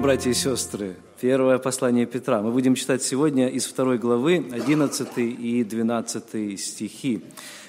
Братья и сестры! Первое послание Петра. Мы будем читать сегодня из второй главы 11 и 12 стихи.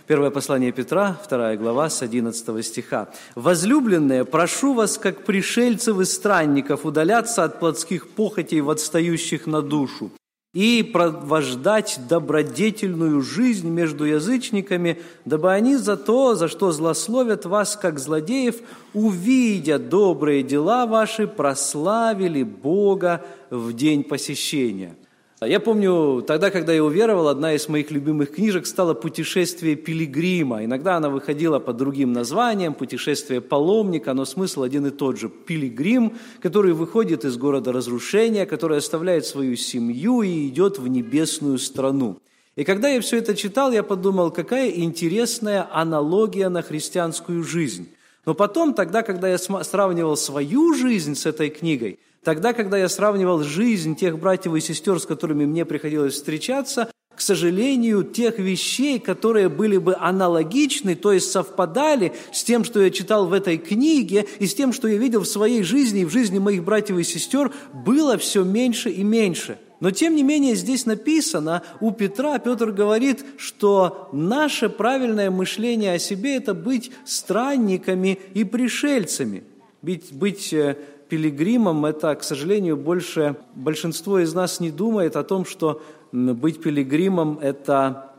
Первое послание Петра, вторая глава, с 11 стиха. «Возлюбленные, прошу вас, как пришельцев и странников, удаляться от плотских похотей, отстающих на душу, и провождать добродетельную жизнь между язычниками, дабы они за то, за что злословят вас, как злодеев, увидя добрые дела ваши, прославили Бога в день посещения». Я помню, тогда, когда я уверовал, одна из моих любимых книжек стала «Путешествие пилигрима». Иногда она выходила под другим названием «Путешествие паломника», но смысл один и тот же. Пилигрим, который выходит из города разрушения, который оставляет свою семью и идет в небесную страну. И когда я все это читал, я подумал, какая интересная аналогия на христианскую жизнь. Но потом, тогда, когда я сравнивал свою жизнь с этой книгой – Тогда, когда я сравнивал жизнь тех братьев и сестер, с которыми мне приходилось встречаться, к сожалению, тех вещей, которые были бы аналогичны, то есть совпадали с тем, что я читал в этой книге, и с тем, что я видел в своей жизни и в жизни моих братьев и сестер, было все меньше и меньше. Но тем не менее здесь написано у Петра, Петр говорит, что наше правильное мышление о себе – это быть странниками и пришельцами, быть, быть э, пилигримом, это, к сожалению, больше большинство из нас не думает о том, что быть пилигримом – это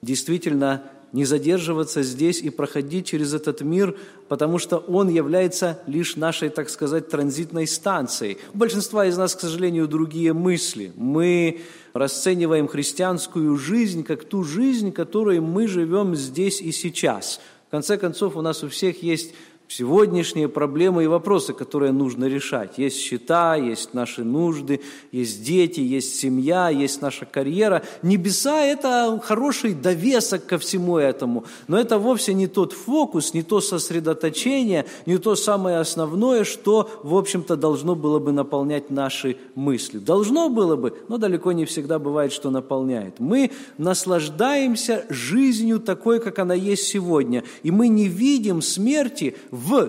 действительно не задерживаться здесь и проходить через этот мир, потому что он является лишь нашей, так сказать, транзитной станцией. У большинства из нас, к сожалению, другие мысли. Мы расцениваем христианскую жизнь как ту жизнь, которой мы живем здесь и сейчас. В конце концов, у нас у всех есть сегодняшние проблемы и вопросы, которые нужно решать. Есть счета, есть наши нужды, есть дети, есть семья, есть наша карьера. Небеса – это хороший довесок ко всему этому, но это вовсе не тот фокус, не то сосредоточение, не то самое основное, что, в общем-то, должно было бы наполнять наши мысли. Должно было бы, но далеко не всегда бывает, что наполняет. Мы наслаждаемся жизнью такой, как она есть сегодня, и мы не видим смерти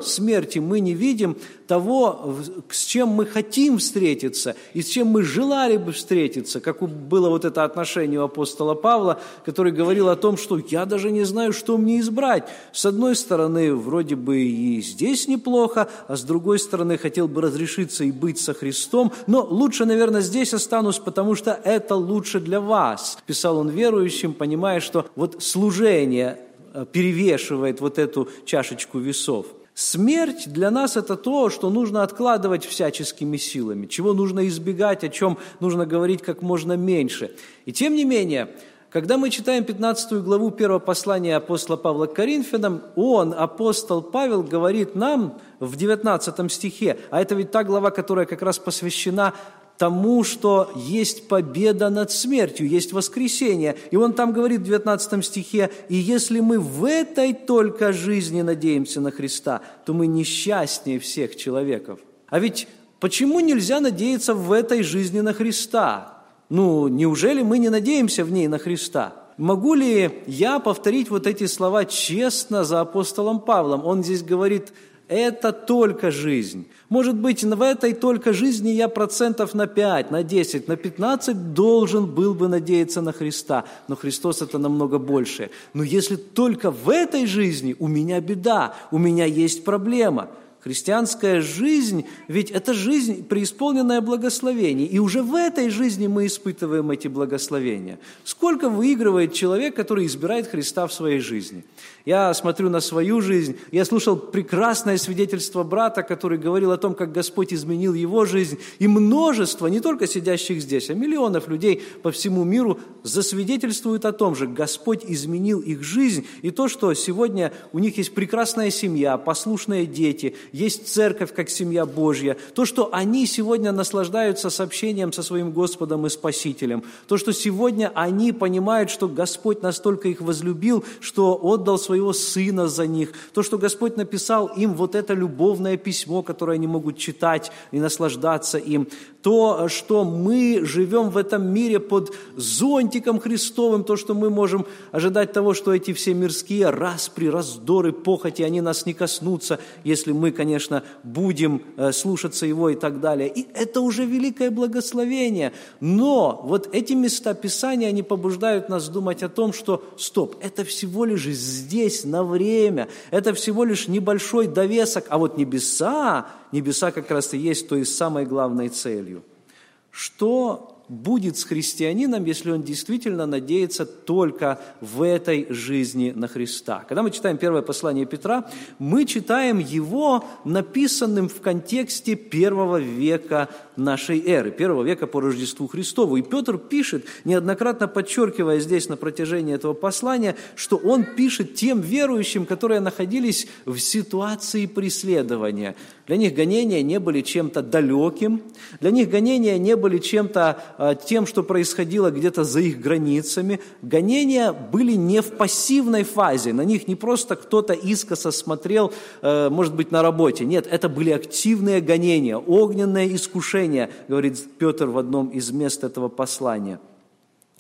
смерти мы не видим того, с чем мы хотим встретиться и с чем мы желали бы встретиться, как было вот это отношение у апостола Павла, который говорил о том, что я даже не знаю, что мне избрать. С одной стороны, вроде бы и здесь неплохо, а с другой стороны, хотел бы разрешиться и быть со Христом, но лучше, наверное, здесь останусь, потому что это лучше для вас. Писал он верующим, понимая, что вот служение э, перевешивает вот эту чашечку весов – Смерть для нас это то, что нужно откладывать всяческими силами, чего нужно избегать, о чем нужно говорить как можно меньше. И тем не менее, когда мы читаем 15 главу первого послания апостола Павла к Коринфянам, он, апостол Павел, говорит нам в 19 стихе, а это ведь та глава, которая как раз посвящена тому, что есть победа над смертью, есть воскресение. И он там говорит в 19 стихе, «И если мы в этой только жизни надеемся на Христа, то мы несчастнее всех человеков». А ведь почему нельзя надеяться в этой жизни на Христа? Ну, неужели мы не надеемся в ней на Христа? Могу ли я повторить вот эти слова честно за апостолом Павлом? Он здесь говорит – это только жизнь. Может быть, в этой только жизни я процентов на 5, на 10, на 15 должен был бы надеяться на Христа. Но Христос это намного больше. Но если только в этой жизни у меня беда, у меня есть проблема – Христианская жизнь, ведь это жизнь, преисполненная благословений. И уже в этой жизни мы испытываем эти благословения. Сколько выигрывает человек, который избирает Христа в своей жизни? Я смотрю на свою жизнь, я слушал прекрасное свидетельство брата, который говорил о том, как Господь изменил его жизнь. И множество, не только сидящих здесь, а миллионов людей по всему миру засвидетельствуют о том же. Господь изменил их жизнь. И то, что сегодня у них есть прекрасная семья, послушные дети, есть церковь как семья Божья, то, что они сегодня наслаждаются сообщением со своим Господом и Спасителем, то, что сегодня они понимают, что Господь настолько их возлюбил, что отдал своего Сына за них, то, что Господь написал им вот это любовное письмо, которое они могут читать и наслаждаться им, то, что мы живем в этом мире под зонтиком Христовым, то, что мы можем ожидать того, что эти все мирские распри, раздоры, похоти, они нас не коснутся, если мы конечно, будем э, слушаться Его и так далее. И это уже великое благословение. Но вот эти места Писания, они побуждают нас думать о том, что, стоп, это всего лишь здесь, на время, это всего лишь небольшой довесок, а вот небеса, небеса как раз и есть той самой главной целью. Что будет с христианином, если он действительно надеется только в этой жизни на Христа. Когда мы читаем первое послание Петра, мы читаем его написанным в контексте первого века нашей эры, первого века по Рождеству Христову. И Петр пишет, неоднократно подчеркивая здесь на протяжении этого послания, что он пишет тем верующим, которые находились в ситуации преследования. Для них гонения не были чем-то далеким, для них гонения не были чем-то а, тем, что происходило где-то за их границами. Гонения были не в пассивной фазе, на них не просто кто-то искоса смотрел, э, может быть, на работе. Нет, это были активные гонения, огненное искушение, говорит Петр в одном из мест этого послания –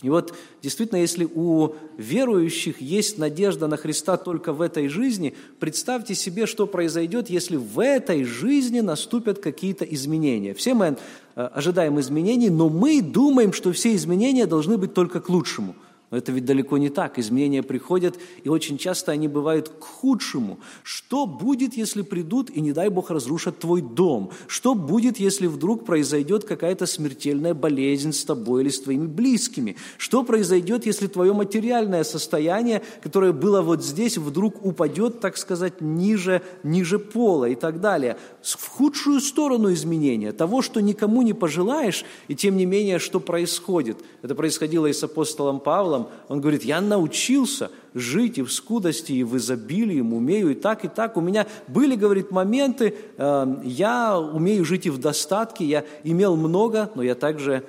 и вот действительно, если у верующих есть надежда на Христа только в этой жизни, представьте себе, что произойдет, если в этой жизни наступят какие-то изменения. Все мы э, ожидаем изменений, но мы думаем, что все изменения должны быть только к лучшему – но это ведь далеко не так. Изменения приходят, и очень часто они бывают к худшему. Что будет, если придут и, не дай Бог, разрушат твой дом? Что будет, если вдруг произойдет какая-то смертельная болезнь с тобой или с твоими близкими? Что произойдет, если твое материальное состояние, которое было вот здесь, вдруг упадет, так сказать, ниже, ниже пола и так далее? В худшую сторону изменения, того, что никому не пожелаешь, и тем не менее, что происходит. Это происходило и с апостолом Павлом, Павлом, он говорит, я научился жить и в скудости, и в изобилии, умею и так, и так. У меня были, говорит, моменты, э, я умею жить и в достатке, я имел много, но я также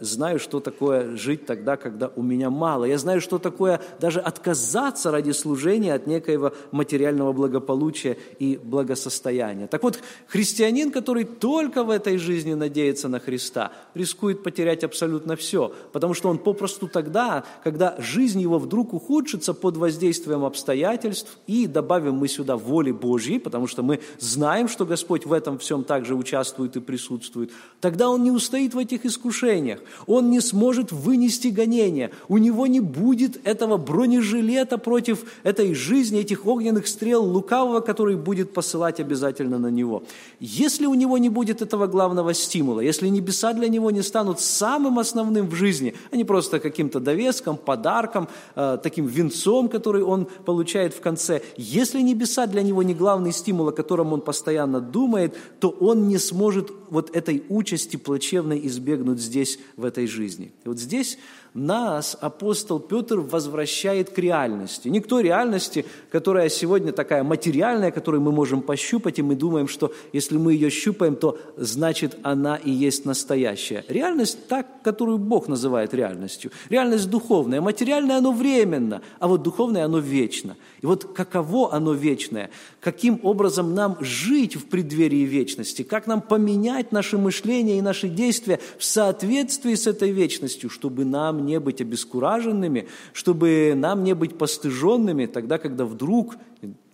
знаю, что такое жить тогда, когда у меня мало. Я знаю, что такое даже отказаться ради служения от некоего материального благополучия и благосостояния. Так вот, христианин, который только в этой жизни надеется на Христа, рискует потерять абсолютно все, потому что он попросту тогда, когда жизнь его вдруг ухудшится под воздействием обстоятельств, и добавим мы сюда воли Божьей, потому что мы знаем, что Господь в этом всем также участвует и присутствует, тогда он не устоит в этих искушениях, искушениях, он не сможет вынести гонения, у него не будет этого бронежилета против этой жизни, этих огненных стрел лукавого, который будет посылать обязательно на него. Если у него не будет этого главного стимула, если небеса для него не станут самым основным в жизни, а не просто каким-то довеском, подарком, э, таким венцом, который он получает в конце, если небеса для него не главный стимул, о котором он постоянно думает, то он не сможет вот этой участи плачевной избегнуть здесь, в этой жизни. И вот здесь нас апостол Петр возвращает к реальности. Не к той реальности, которая сегодня такая материальная, которую мы можем пощупать, и мы думаем, что если мы ее щупаем, то значит она и есть настоящая. Реальность так, которую Бог называет реальностью. Реальность духовная. Материальная оно временно, а вот духовное оно вечно. И вот каково оно вечное? Каким образом нам жить в преддверии вечности? Как нам поменять наше мышление и наши действия в соответствии с этой вечностью, чтобы нам не быть обескураженными, чтобы нам не быть постыженными тогда, когда вдруг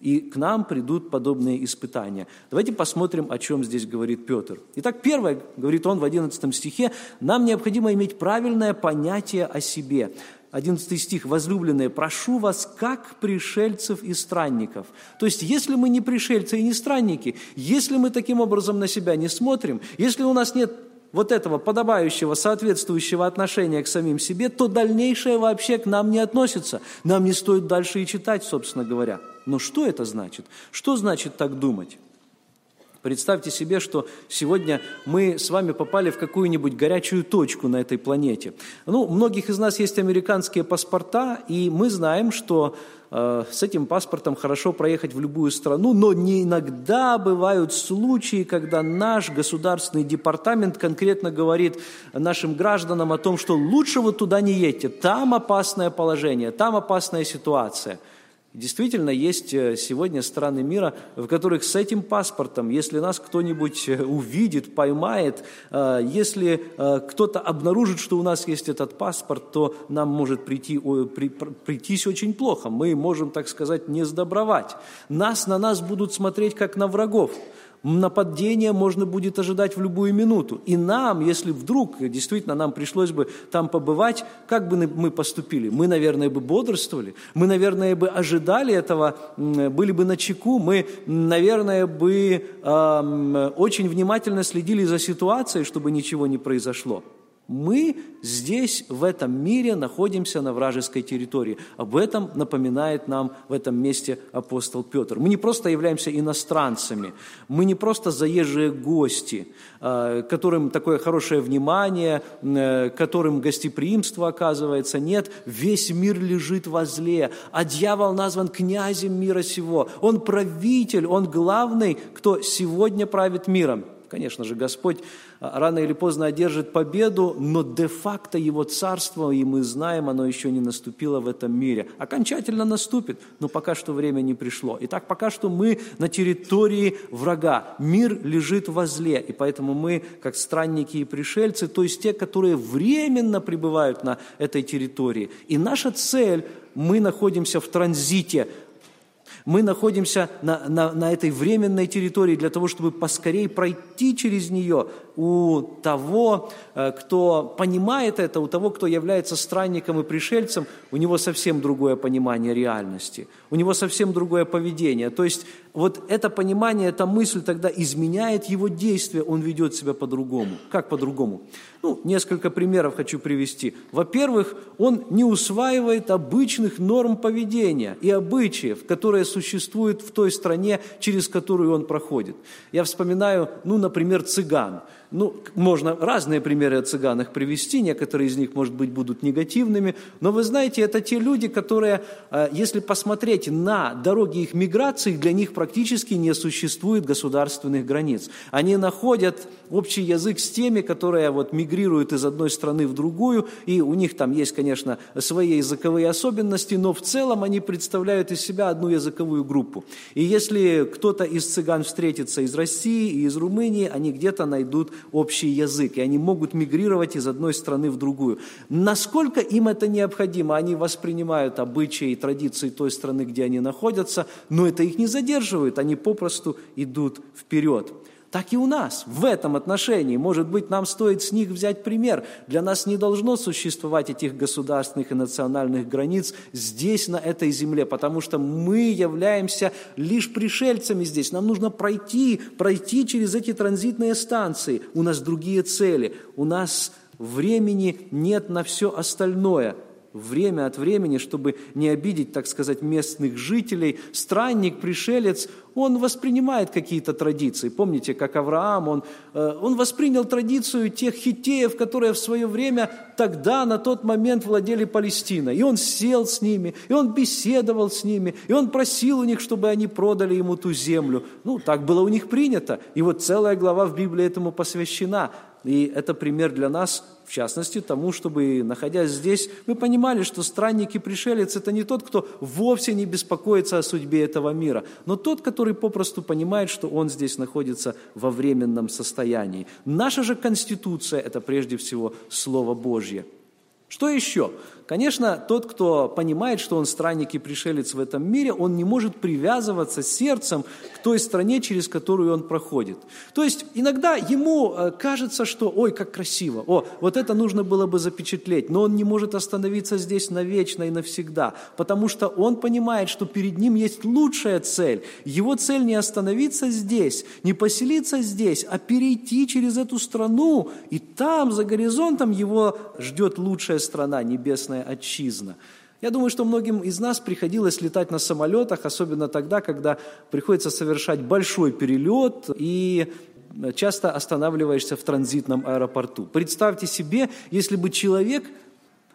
и к нам придут подобные испытания. Давайте посмотрим, о чем здесь говорит Петр. Итак, первое, говорит он в 11 стихе, нам необходимо иметь правильное понятие о себе. 11 стих, возлюбленные, прошу вас, как пришельцев и странников. То есть, если мы не пришельцы и не странники, если мы таким образом на себя не смотрим, если у нас нет вот этого подобающего, соответствующего отношения к самим себе, то дальнейшее вообще к нам не относится. Нам не стоит дальше и читать, собственно говоря. Но что это значит? Что значит так думать? Представьте себе, что сегодня мы с вами попали в какую-нибудь горячую точку на этой планете. Ну, у многих из нас есть американские паспорта, и мы знаем, что э, с этим паспортом хорошо проехать в любую страну, но не иногда бывают случаи, когда наш государственный департамент конкретно говорит нашим гражданам о том, что лучше вот туда не едьте, там опасное положение, там опасная ситуация – Действительно, есть э, сегодня страны мира, в которых с этим паспортом, если нас кто-нибудь э, увидит, поймает, э, если кто-то обнаружит, что у нас есть этот паспорт, то нам может прийти, прийтись очень плохо. Мы можем, так сказать, не сдобровать. Нас на нас будут смотреть как на врагов. Нападение можно будет ожидать в любую минуту. И нам, если вдруг действительно нам пришлось бы там побывать, как бы мы поступили? Мы, наверное, бы бодрствовали, мы, наверное, бы ожидали этого, были бы на чеку, мы, наверное, бы э, очень внимательно следили за ситуацией, чтобы ничего не произошло. Мы здесь, в этом мире, находимся на вражеской территории. Об этом напоминает нам в этом месте апостол Петр. Мы не просто являемся иностранцами, мы не просто заезжие гости, а, которым такое хорошее внимание, э, которым гостеприимство оказывается. Нет, весь мир лежит возле, а дьявол назван князем мира сего. Он правитель, он главный, кто сегодня правит миром. Конечно же, Господь а, рано или поздно одержит победу, но де-факто Его царство, и мы знаем, оно еще не наступило в этом мире. Окончательно наступит, но пока что время не пришло. Итак, пока что мы на территории врага. Мир лежит возле, и поэтому мы, как странники и пришельцы, то есть те, которые временно пребывают на этой территории. И наша цель – мы находимся в транзите мы находимся на, на, на этой временной территории для того, чтобы поскорее пройти через нее у того, э, кто понимает это, у того, кто является странником и пришельцем, у него совсем другое понимание реальности, у него совсем другое поведение. То есть вот это понимание, эта мысль тогда изменяет его действия, он ведет себя по-другому. Как по-другому? Ну, несколько примеров хочу привести. Во-первых, он не усваивает обычных норм поведения и обычаев, которые существуют в той стране, через которую он проходит. Я вспоминаю, ну, например, цыган – ну, можно разные примеры о цыганах привести, некоторые из них, может быть, будут негативными, но вы знаете, это те люди, которые, э, если посмотреть на дороги их миграции, для них практически не существует государственных границ. Они находят общий язык с теми, которые вот мигрируют из одной страны в другую, и у них там есть, конечно, свои языковые особенности, но в целом они представляют из себя одну языковую группу. И если кто-то из цыган встретится из России и из Румынии, они где-то найдут общий язык, и они могут мигрировать из одной страны в другую. Насколько им это необходимо? Они воспринимают обычаи и традиции той страны, где они находятся, но это их не задерживает, они попросту идут вперед так и у нас в этом отношении. Может быть, нам стоит с них взять пример. Для нас не должно существовать этих государственных и национальных границ здесь, на этой земле, потому что мы являемся лишь пришельцами здесь. Нам нужно пройти, пройти через эти транзитные станции. У нас другие цели, у нас времени нет на все остальное – время от времени, чтобы не обидеть, так сказать, местных жителей. Странник, пришелец, он воспринимает какие-то традиции. Помните, как Авраам, он, э, он воспринял традицию тех хитеев, которые в свое время тогда, на тот момент владели Палестиной. И он сел с ними, и он беседовал с ними, и он просил у них, чтобы они продали ему ту землю. Ну, так было у них принято. И вот целая глава в Библии этому посвящена. И это пример для нас, в частности, тому, чтобы, находясь здесь, мы понимали, что странник и пришелец – это не тот, кто вовсе не беспокоится о судьбе этого мира, но тот, который попросту понимает, что он здесь находится во временном состоянии. Наша же Конституция – это прежде всего Слово Божье. Что еще? Конечно, тот, кто понимает, что он странник и пришелец в этом мире, он не может привязываться сердцем к той стране, через которую он проходит. То есть иногда ему э, кажется, что «Ой, как красиво! О, вот это нужно было бы запечатлеть!» Но он не может остановиться здесь навечно и навсегда, потому что он понимает, что перед ним есть лучшая цель. Его цель не остановиться здесь, не поселиться здесь, а перейти через эту страну, и там, за горизонтом, его ждет лучшая страна, небесная прекрасная отчизна. Я думаю, что многим из нас приходилось летать на самолетах, особенно тогда, когда приходится совершать большой перелет и часто останавливаешься в транзитном аэропорту. Представьте себе, если бы человек,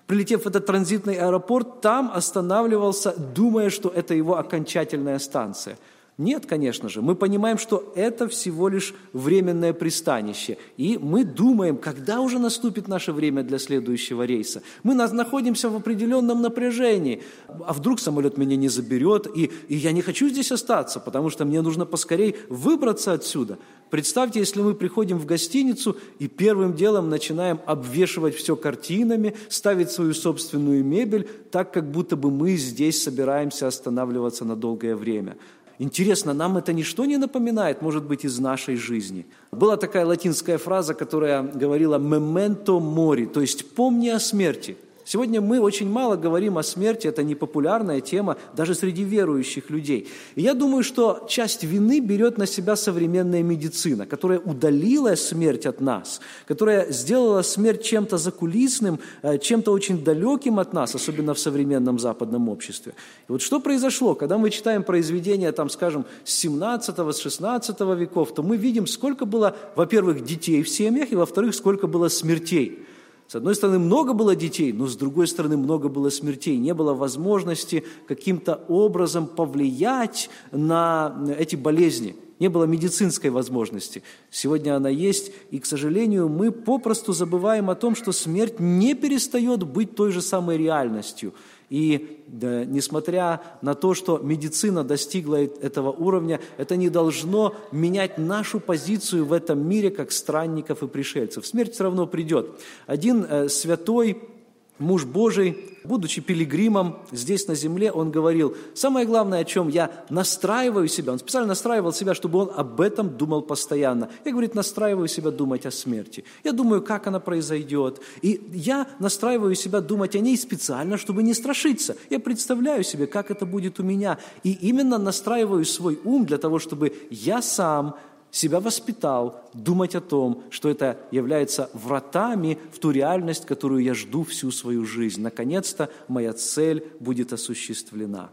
прилетев в этот транзитный аэропорт, там останавливался, думая, что это его окончательная станция. Нет, конечно же. Мы понимаем, что это всего лишь временное пристанище. И мы думаем, когда уже наступит наше время для следующего рейса. Мы находимся в определенном напряжении. А вдруг самолет меня не заберет, и, и я не хочу здесь остаться, потому что мне нужно поскорей выбраться отсюда. Представьте, если мы приходим в гостиницу и первым делом начинаем обвешивать все картинами, ставить свою собственную мебель, так как будто бы мы здесь собираемся останавливаться на долгое время. Интересно, нам это ничто не напоминает, может быть, из нашей жизни. Была такая латинская фраза, которая говорила «memento mori», то есть «помни о смерти». Сегодня мы очень мало говорим о смерти, это непопулярная тема даже среди верующих людей. И я думаю, что часть вины берет на себя современная медицина, которая удалила смерть от нас, которая сделала смерть чем-то закулисным, э, чем-то очень далеким от нас, особенно в современном западном обществе. И вот что произошло, когда мы читаем произведения, там, скажем, с 17 с 16 веков, то мы видим, сколько было, во-первых, детей в семьях, и, во-вторых, сколько было смертей. С одной стороны, много было детей, но с другой стороны, много было смертей. Не было возможности каким-то образом повлиять на эти болезни. Не было медицинской возможности. Сегодня она есть, и, к сожалению, мы попросту забываем о том, что смерть не перестает быть той же самой реальностью – и да, несмотря на то, что медицина достигла этого уровня, это не должно менять нашу позицию в этом мире как странников и пришельцев. Смерть все равно придет. Один э, святой муж Божий, будучи пилигримом здесь на земле, он говорил, самое главное, о чем я настраиваю себя, он специально настраивал себя, чтобы он об этом думал постоянно. Я, говорит, настраиваю себя думать о смерти. Я думаю, как она произойдет. И я настраиваю себя думать о ней специально, чтобы не страшиться. Я представляю себе, как это будет у меня. И именно настраиваю свой ум для того, чтобы я сам себя воспитал думать о том, что это является вратами в ту реальность, которую я жду всю свою жизнь. Наконец-то моя цель будет осуществлена.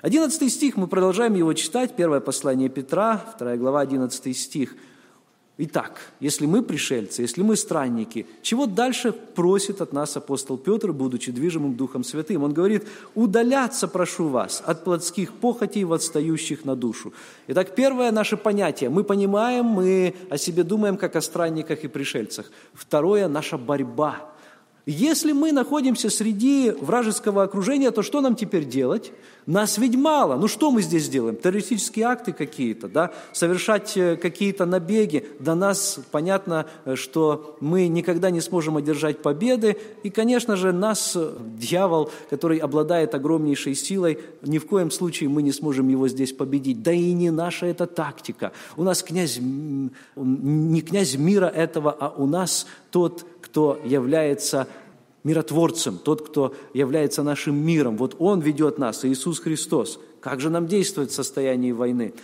Одиннадцатый стих, мы продолжаем его читать, первое послание Петра, вторая глава, одиннадцатый стих – Итак, если мы пришельцы, если мы странники, чего дальше просит от нас апостол Петр, будучи движимым Духом Святым? Он говорит, удаляться прошу вас от плотских похотей, отстающих на душу. Итак, первое наше понятие. Мы понимаем, мы о себе думаем, как о странниках и пришельцах. Второе – наша борьба – если мы находимся среди вражеского окружения, то что нам теперь делать? Нас ведь мало. Ну что мы здесь делаем? Террористические акты какие-то, да? Совершать э, какие-то набеги. До нас понятно, э, что мы никогда не сможем одержать победы. И, конечно же, нас э, дьявол, который обладает огромнейшей силой, ни в коем случае мы не сможем его здесь победить. Да и не наша эта тактика. У нас князь, не князь мира этого, а у нас тот кто является миротворцем, тот, кто является нашим миром. Вот Он ведет нас, Иисус Христос. Как же нам действовать в состоянии войны?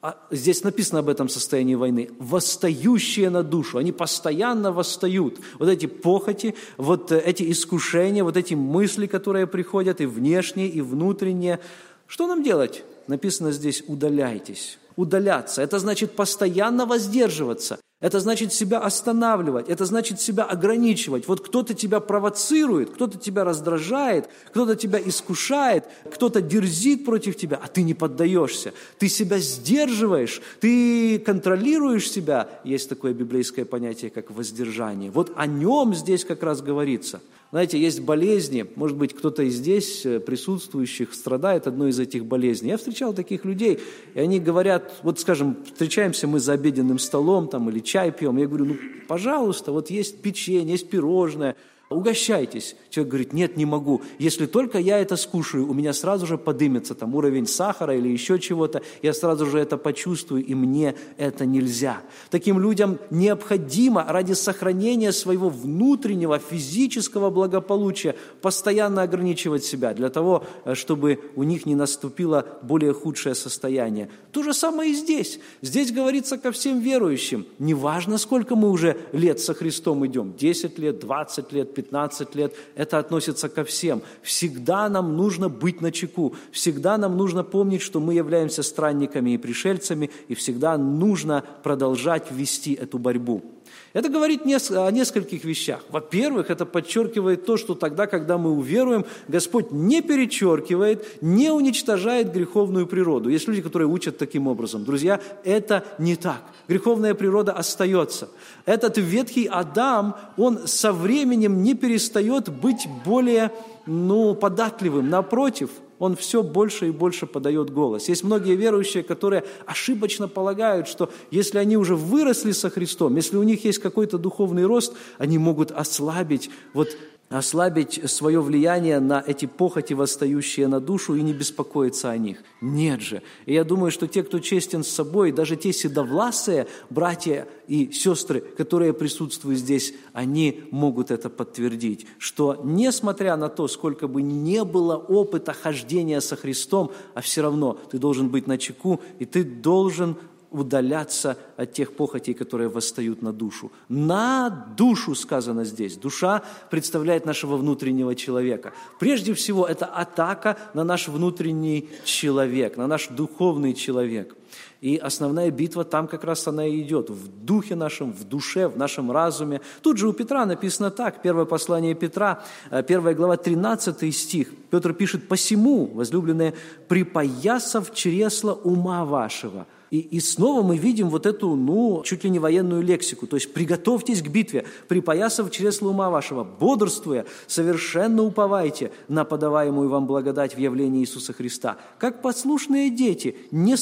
А здесь написано об этом состоянии войны. Восстающие на душу. Они постоянно восстают. Вот эти похоти, вот эти искушения, вот эти мысли, которые приходят и внешние, и внутренние. Что нам делать? Написано здесь «удаляйтесь». Удаляться. Это значит постоянно воздерживаться. Это значит себя останавливать, это значит себя ограничивать. Вот кто-то тебя провоцирует, кто-то тебя раздражает, кто-то тебя искушает, кто-то дерзит против тебя, а ты не поддаешься. Ты себя сдерживаешь, ты контролируешь себя. Есть такое библейское понятие, как воздержание. Вот о нем здесь как раз говорится – знаете, есть болезни, может быть, кто-то из здесь э, присутствующих страдает одной из этих болезней. Я встречал таких людей, и они говорят, вот, скажем, встречаемся мы за обеденным столом там, или чай пьем, я говорю, ну, пожалуйста, вот есть печенье, есть пирожное – угощайтесь. Человек говорит, нет, не могу. Если только я это скушаю, у меня сразу же подымется там уровень сахара или еще чего-то, я сразу же это почувствую, и мне это нельзя. Таким людям необходимо ради сохранения своего внутреннего физического благополучия постоянно ограничивать себя, для того, э, чтобы у них не наступило более худшее состояние. То же самое и здесь. Здесь говорится ко всем верующим. Неважно, сколько мы уже лет со Христом идем, 10 лет, 20 лет, 15 лет, это относится ко всем. Всегда нам нужно быть на чеку, всегда нам нужно помнить, что мы являемся странниками и пришельцами, и всегда нужно продолжать вести эту борьбу. Это говорит о нескольких вещах. Во-первых, это подчеркивает то, что тогда, когда мы уверуем, Господь не перечеркивает, не уничтожает греховную природу. Есть люди, которые учат таким образом. Друзья, это не так. Греховная природа остается. Этот ветхий Адам, он со временем не перестает быть более ну, податливым. Напротив – он все больше и больше подает голос. Есть многие верующие, которые ошибочно полагают, что если они уже выросли со Христом, если у них есть какой-то духовный рост, они могут ослабить вот ослабить свое влияние на эти похоти, восстающие на душу, и не беспокоиться о них. Нет же. И я думаю, что те, кто честен с собой, даже те седовласые братья и сестры, которые присутствуют здесь, они могут это подтвердить, что несмотря на то, сколько бы не было опыта хождения со Христом, а все равно ты должен быть на чеку, и ты должен удаляться от тех похотей, которые восстают на душу. На душу сказано здесь. Душа представляет нашего внутреннего человека. Прежде всего, это атака на наш внутренний человек, на наш духовный человек. И основная битва там как раз она и идет, в духе нашем, в душе, в нашем разуме. Тут же у Петра написано так, первое послание Петра, э, первая глава, 13 стих. Петр пишет, «Посему, возлюбленные, припоясав чресло ума вашего». И, и снова мы видим вот эту, ну, чуть ли не военную лексику. То есть приготовьтесь к битве, припоясав чресло ума вашего, бодрствуя, совершенно уповайте на подаваемую вам благодать в явлении Иисуса Христа. Как послушные дети, не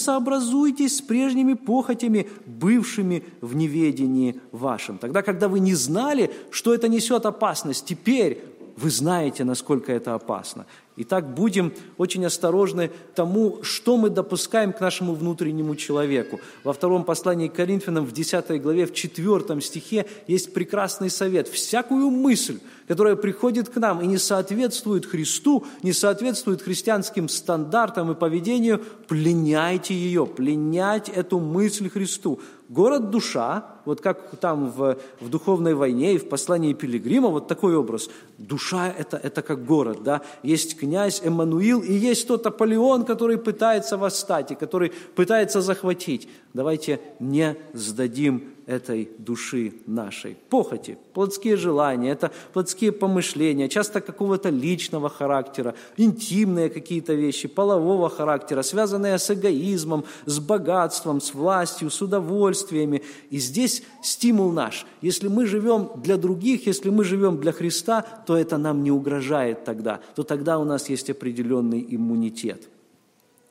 сообразуйтесь с прежними похотями, бывшими в неведении вашем. Тогда, когда вы не знали, что это несет опасность, теперь вы знаете, насколько это опасно. Итак, будем очень осторожны тому, что мы допускаем к нашему внутреннему человеку. Во втором послании к Коринфянам в 10 главе, в 4 стихе есть прекрасный совет. Всякую мысль, которая приходит к нам и не соответствует Христу, не соответствует христианским стандартам и поведению, пленяйте ее, пленять эту мысль Христу. Город душа, вот как там в, в духовной войне и в послании Пилигрима, вот такой образ. Душа это, это как город, да. Есть князь Эммануил, и есть тот Аполеон, который пытается восстать, и который пытается захватить. Давайте не сдадим этой души нашей. Похоти, плотские желания, это плотские помышления, часто какого-то личного характера, интимные какие-то вещи, полового характера, связанные с эгоизмом, с богатством, с властью, с удовольствиями. И здесь стимул наш. Если мы живем для других, если мы живем для Христа, то это нам не угрожает тогда, то тогда у нас есть определенный иммунитет.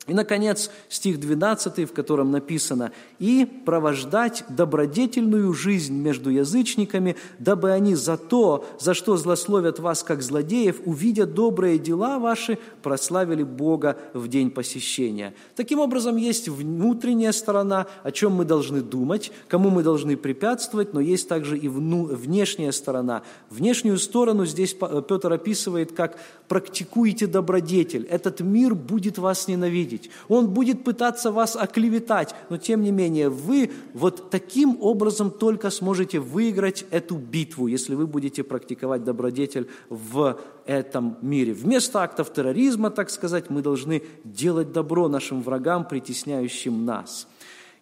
И, наконец, стих 12, в котором написано «И провождать добродетельную жизнь между язычниками, дабы они за то, за что злословят вас, как злодеев, увидя добрые дела ваши, прославили Бога в день посещения». Таким образом, есть внутренняя сторона, о чем мы должны думать, кому мы должны препятствовать, но есть также и внешняя сторона. Внешнюю сторону здесь Петр описывает как «практикуйте добродетель». Этот мир будет вас ненавидеть видеть. Он будет пытаться вас оклеветать, но тем не менее вы вот таким образом только сможете выиграть эту битву, если вы будете практиковать добродетель в этом мире. Вместо актов терроризма, так сказать, мы должны делать добро нашим врагам, притесняющим нас –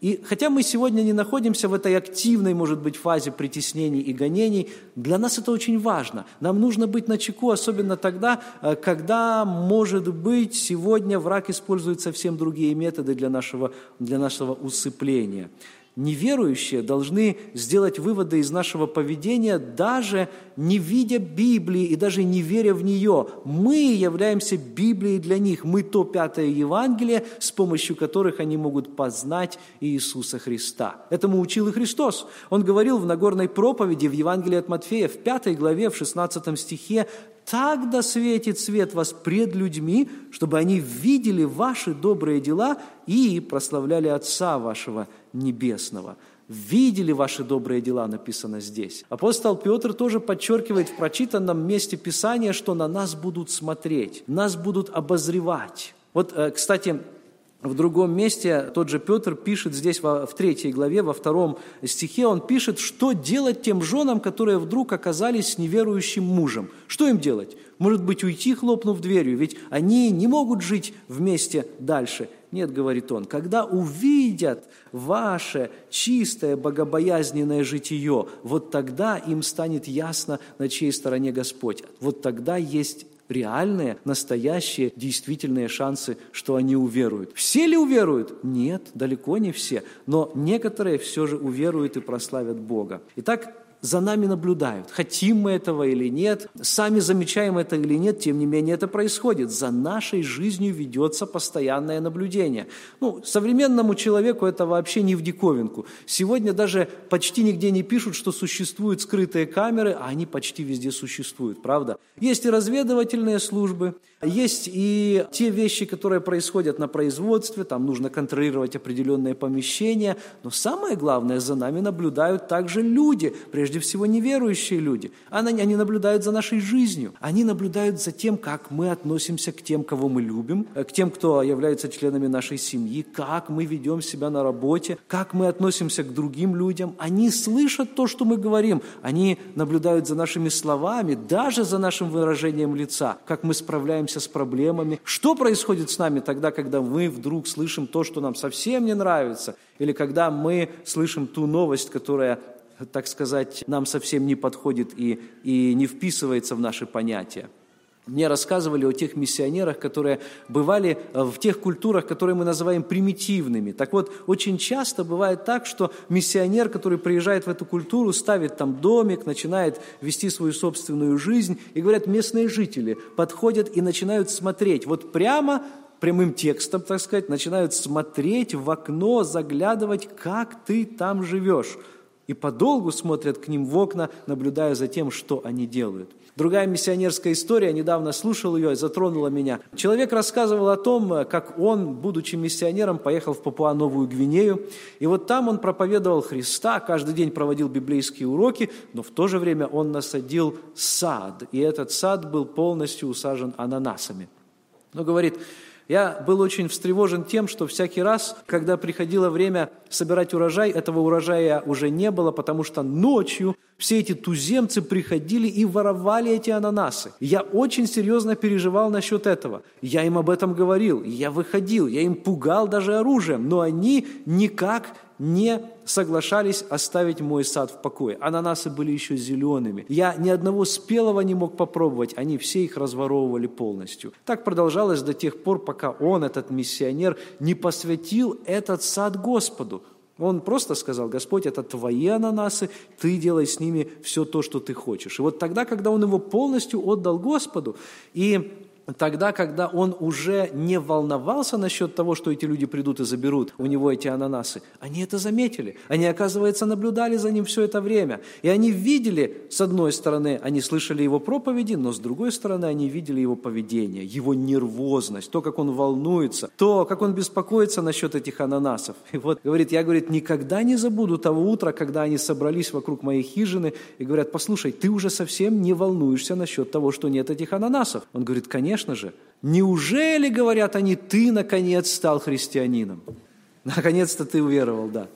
и хотя мы сегодня не находимся в этой активной, может быть, фазе притеснений и гонений, для нас это очень важно. Нам нужно быть на чеку, особенно тогда, э, когда, может быть, сегодня враг использует совсем другие методы для нашего, для нашего усыпления. Неверующие должны сделать выводы из нашего поведения, даже не видя Библии и даже не веря в нее. Мы являемся Библией для них. Мы то пятое Евангелие, с помощью которых они могут познать Иисуса Христа. Этому учил и Христос. Он говорил в Нагорной проповеди в Евангелии от Матфея в пятой главе, в 16 стихе, так да светит свет вас пред людьми, чтобы они видели ваши добрые дела и прославляли Отца вашего Небесного. Видели ваши добрые дела, написано здесь. Апостол Петр тоже подчеркивает в прочитанном месте Писания, что на нас будут смотреть, нас будут обозревать. Вот, э, кстати, в другом месте тот же Петр пишет здесь в третьей главе, во втором стихе, он пишет, что делать тем женам, которые вдруг оказались с неверующим мужем. Что им делать? Может быть, уйти, хлопнув дверью, ведь они не могут жить вместе дальше. Нет, говорит он, когда увидят ваше чистое, богобоязненное житие, вот тогда им станет ясно, на чьей стороне Господь. Вот тогда есть реальные, настоящие, действительные шансы, что они уверуют. Все ли уверуют? Нет, далеко не все. Но некоторые все же уверуют и прославят Бога. Итак, за нами наблюдают. Хотим мы этого или нет, сами замечаем это или нет, тем не менее это происходит. За нашей жизнью ведется постоянное наблюдение. Ну, современному человеку это вообще не в диковинку. Сегодня даже почти нигде не пишут, что существуют скрытые камеры, а они почти везде существуют, правда? Есть и разведывательные службы, есть и те вещи, которые происходят на производстве, там нужно контролировать определенные помещения, но самое главное, за нами наблюдают также люди, прежде всего неверующие люди. Они наблюдают за нашей жизнью, они наблюдают за тем, как мы относимся к тем, кого мы любим, к тем, кто является членами нашей семьи, как мы ведем себя на работе, как мы относимся к другим людям. Они слышат то, что мы говорим, они наблюдают за нашими словами, даже за нашим выражением лица, как мы справляемся с проблемами. Что происходит с нами тогда, когда мы вдруг слышим то, что нам совсем не нравится, или когда мы слышим ту новость, которая так сказать, нам совсем не подходит и, и не вписывается в наши понятия. Мне рассказывали о тех миссионерах, которые бывали э, в тех культурах, которые мы называем примитивными. Так вот, очень часто бывает так, что миссионер, который приезжает в эту культуру, ставит там домик, начинает вести свою собственную жизнь, и говорят, местные жители подходят и начинают смотреть вот прямо прямым текстом, так сказать, начинают смотреть в окно, заглядывать, как ты там живешь. И подолгу смотрят к ним в окна, наблюдая за тем, что они делают – Другая миссионерская история, недавно слушал ее, затронула меня. Человек рассказывал о том, как он, будучи миссионером, поехал в Папуа-Новую Гвинею. И вот там он проповедовал Христа, каждый день проводил библейские уроки, но в то же время он насадил сад. И этот сад был полностью усажен ананасами. Но говорит, я был очень встревожен тем, что всякий раз, когда приходило время собирать урожай, этого урожая уже не было, потому что ночью все эти туземцы приходили и воровали эти ананасы. Я очень серьезно переживал насчет этого. Я им об этом говорил, я выходил, я им пугал даже оружием, но они никак не соглашались оставить мой сад в покое. Ананасы были еще зелеными. Я ни одного спелого не мог попробовать, они все их разворовывали полностью. Так продолжалось до тех пор, пока он, этот миссионер, не посвятил этот сад Господу. Он просто сказал, Господь, это твои ананасы, ты делай с ними все то, что ты хочешь. И вот тогда, когда он его полностью отдал Господу, и тогда, когда он уже не волновался насчет того, что эти люди придут и заберут у него эти ананасы, они это заметили. Они, оказывается, наблюдали за ним все это время. И они видели, с одной стороны, они слышали его проповеди, но с другой стороны, они видели его поведение, его нервозность, то, как он волнуется, то, как он беспокоится насчет этих ананасов. И вот, говорит, я, говорит, никогда не забуду того утра, когда они собрались вокруг моей хижины и говорят, послушай, ты уже совсем не волнуешься насчет того, что нет этих ананасов. Он говорит, конечно, конечно же. Неужели, говорят они, ты, наконец, стал христианином? Наконец-то ты уверовал, да.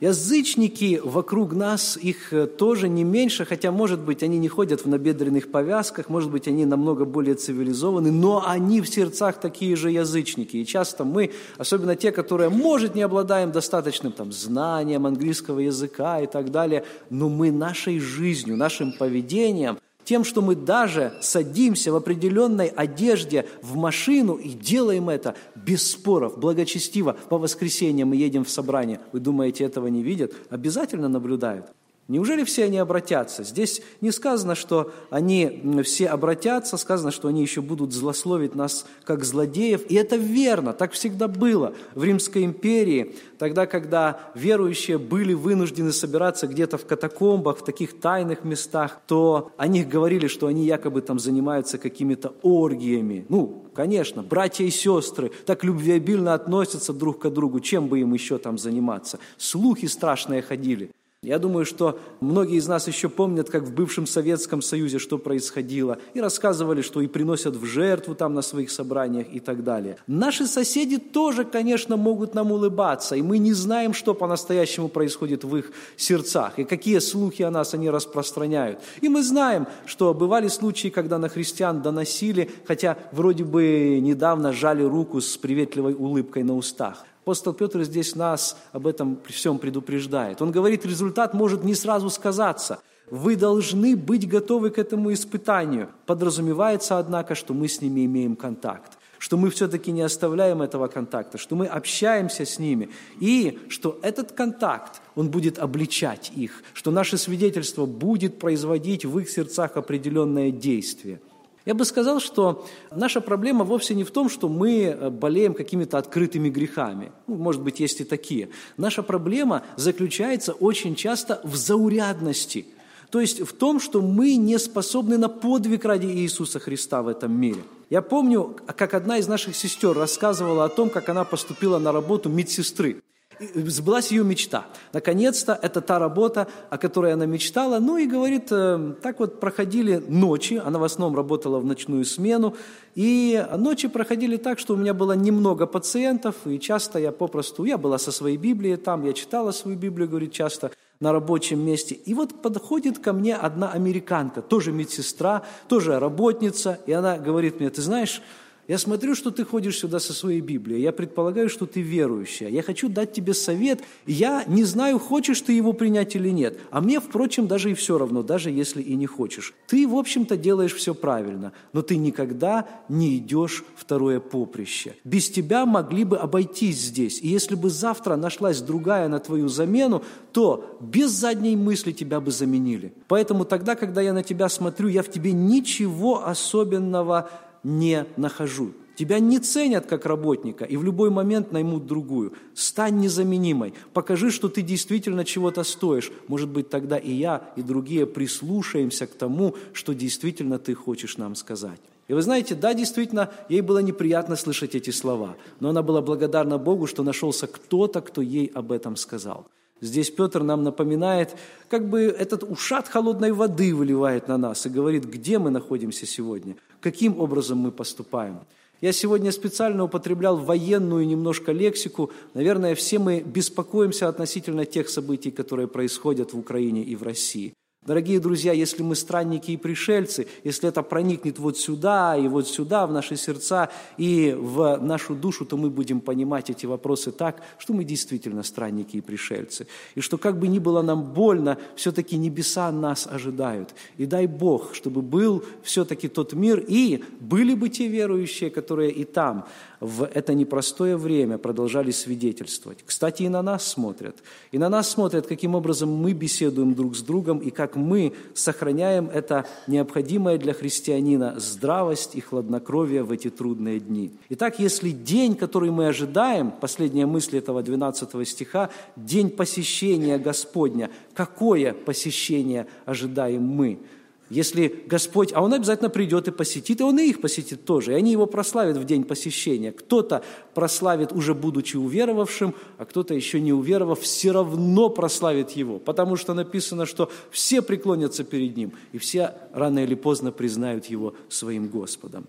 Язычники вокруг нас, их э, тоже не меньше, хотя, может быть, они не ходят в набедренных повязках, может быть, они намного более цивилизованы, но они в сердцах такие же язычники. И часто мы, особенно те, которые, может, не обладаем достаточным там, знанием английского языка и так далее, но мы нашей жизнью, нашим поведением – тем, что мы даже садимся в определенной одежде в машину и делаем это без споров, благочестиво. По воскресеньям мы едем в собрание. Вы думаете, этого не видят? Обязательно наблюдают. Неужели все они обратятся? Здесь не сказано, что они все обратятся, сказано, что они еще будут злословить нас как злодеев. И это верно, так всегда было в Римской империи, тогда, когда верующие были вынуждены собираться где-то в катакомбах, в таких тайных местах, то о них говорили, что они якобы там занимаются какими-то оргиями. Ну, конечно, братья и сестры так любвеобильно относятся друг к другу, чем бы им еще там заниматься. Слухи страшные ходили. Я думаю, что многие из нас еще помнят, как в бывшем Советском Союзе что происходило, и рассказывали, что и приносят в жертву там на своих собраниях и так далее. Наши соседи тоже, конечно, могут нам улыбаться, и мы не знаем, что по-настоящему происходит в их сердцах, и какие слухи о нас они распространяют. И мы знаем, что бывали случаи, когда на христиан доносили, хотя вроде бы недавно жали руку с приветливой улыбкой на устах. Апостол Петр здесь нас об этом всем предупреждает. Он говорит, результат может не сразу сказаться. Вы должны быть готовы к этому испытанию. Подразумевается, однако, что мы с ними имеем контакт что мы все-таки не оставляем этого контакта, что мы общаемся с ними, и что этот контакт, он будет обличать их, что наше свидетельство будет производить в их сердцах определенное действие. Я бы сказал, что наша проблема вовсе не в том, что мы э, болеем какими-то открытыми грехами. Ну, может быть, есть и такие. Наша проблема заключается очень часто в заурядности. То есть в том, что мы не способны на подвиг ради Иисуса Христа в этом мире. Я помню, как одна из наших сестер рассказывала о том, как она поступила на работу медсестры сбылась ее мечта. Наконец-то это та работа, о которой она мечтала. Ну и говорит, э, так вот проходили ночи, она в основном работала в ночную смену, и ночи проходили так, что у меня было немного пациентов, и часто я попросту, я была со своей Библией там, я читала свою Библию, говорит, часто на рабочем месте. И вот подходит ко мне одна американка, тоже медсестра, тоже работница, и она говорит мне, ты знаешь, я смотрю, что ты ходишь сюда со своей Библией. Я предполагаю, что ты верующая. Я хочу дать тебе совет. Я не знаю, хочешь ты его принять или нет. А мне, впрочем, даже и все равно, даже если и не хочешь. Ты, в общем-то, делаешь все правильно, но ты никогда не идешь второе поприще. Без тебя могли бы обойтись здесь. И если бы завтра нашлась другая на твою замену, то без задней мысли тебя бы заменили. Поэтому тогда, когда я на тебя смотрю, я в тебе ничего особенного не нахожу. Тебя не ценят как работника и в любой момент наймут другую. Стань незаменимой. Покажи, что ты действительно чего-то стоишь. Может быть, тогда и я, и другие прислушаемся к тому, что действительно ты хочешь нам сказать. И вы знаете, да, действительно, ей было неприятно слышать эти слова, но она была благодарна Богу, что нашелся кто-то, кто ей об этом сказал. Здесь Петр нам напоминает, как бы этот ушат холодной воды выливает на нас и говорит, где мы находимся сегодня, каким образом мы поступаем. Я сегодня специально употреблял военную немножко лексику. Наверное, все мы беспокоимся относительно тех событий, которые происходят в Украине и в России. Дорогие друзья, если мы странники и пришельцы, если это проникнет вот сюда и вот сюда, в наши сердца и в нашу душу, то мы будем понимать эти вопросы так, что мы действительно странники и пришельцы. И что как бы ни было нам больно, все-таки небеса нас ожидают. И дай Бог, чтобы был все-таки тот мир, и были бы те верующие, которые и там в это непростое время продолжали свидетельствовать. Кстати, и на нас смотрят. И на нас смотрят, каким образом мы беседуем друг с другом и как мы сохраняем это необходимое для христианина здравость и хладнокровие в эти трудные дни. Итак, если день, который мы ожидаем, последняя мысль этого 12 стиха, день посещения Господня, какое посещение ожидаем мы – если Господь, а Он обязательно придет и посетит, и Он и их посетит тоже, и они Его прославят в день посещения. Кто-то прославит, уже будучи уверовавшим, а кто-то еще не уверовав, все равно прославит Его, потому что написано, что все преклонятся перед Ним, и все рано или поздно признают Его своим Господом.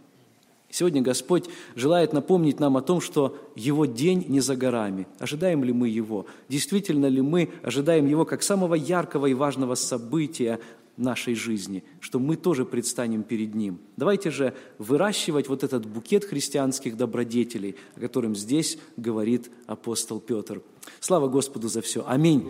Сегодня Господь желает напомнить нам о том, что Его день не за горами. Ожидаем ли мы Его? Действительно ли мы ожидаем Его как самого яркого и важного события нашей жизни, что мы тоже предстанем перед Ним. Давайте же выращивать вот этот букет христианских добродетелей, о котором здесь говорит апостол Петр. Слава Господу за все. Аминь.